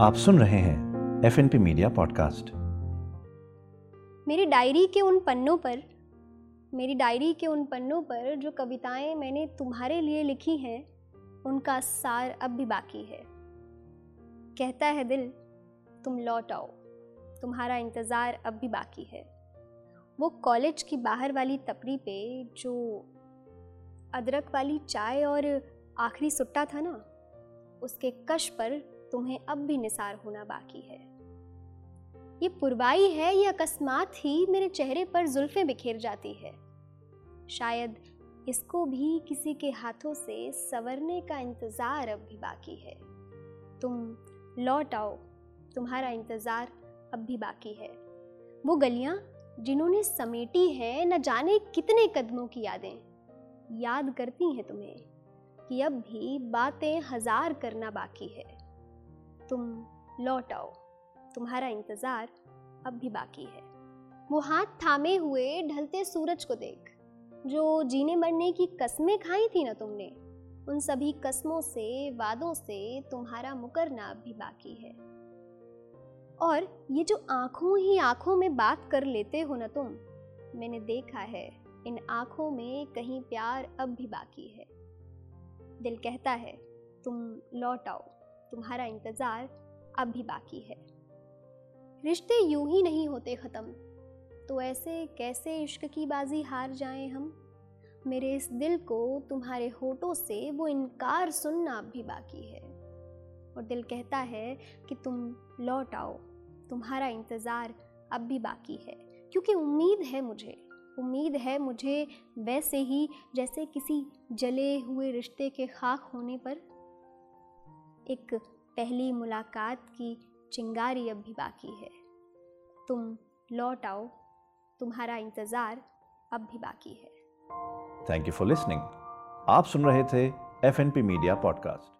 आप सुन रहे हैं F N P media podcast मेरी डायरी के उन पन्नों पर, मेरी डायरी के उन पन्नों पर जो कविताएँ मैंने तुम्हारे लिए लिखी हैं, उनका सार अब भी बाकी है। कहता है दिल, तुम लौट आओ, तुम्हारा इंतज़ार अब भी बाकी है। वो कॉलेज की बाहर वाली तपरी पे जो अदरक वाली चाय और आखिरी सुट्टा था ना, उसके कश पर तुम्हें अब भी निसार होना बाकी है। ये पुरवाई है, या अकस्मात ही मेरे चेहरे पर जुल्फें बिखेर जाती है। शायद इसको भी किसी के हाथों से सवरने का इंतज़ार अब भी बाकी है। तुम लौट आओ, तुम्हारा इंतज़ार अब भी बाकी है। वो गलियाँ जिन्होंने समेटी है, न जाने कितने कदमों की यादें। याद करती हैं तुम्हें कि अब भी बातें हज़ार करना बाकी है। तुम लौट आओ। तुम्हारा इंतज़ार अब भी बाकी है। वो हाथ थामे हुए ढलते सूरज को देख। जो जीने मरने की कस्में खाई थी ना तुमने, उन सभी कस्मों से, वादों से तुम्हारा मुकरना भी बाकी है। और ये जो आँखों ही आँखों में बात कर लेते हो ना तुम, मैंने देखा है, इन आँखों में कहीं प्यार अब भी बाकी है। दिल कहता है, तुम लौट आओ। तुम्हारा इंतज़ार अब भी बाकी है। रिश्ते यूँ ही नहीं होते ख़त्म। तो ऐसे कैसे इश्क की बाजी हार जाएँ हम? मेरे इस दिल को तुम्हारे होठों से वो इनकार सुनना अब भी बाकी है। और दिल कहता है कि तुम लौट आओ, तुम्हारा इंतज़ार अब भी बाकी है। क्योंकि उम्मीद है मुझे, उम्मीद है मुझे वैसे ही जैसे किसी जले हुए रिश्ते के खाक होने पर एक पहली मुलाकात की चिंगारी अब भी बाकी है। तुम लौट आओ, तुम्हारा इंतज़ार अब भी बाकी है। थैंक यू फॉर लिसनिंग आप सुन रहे थे F N P media podcast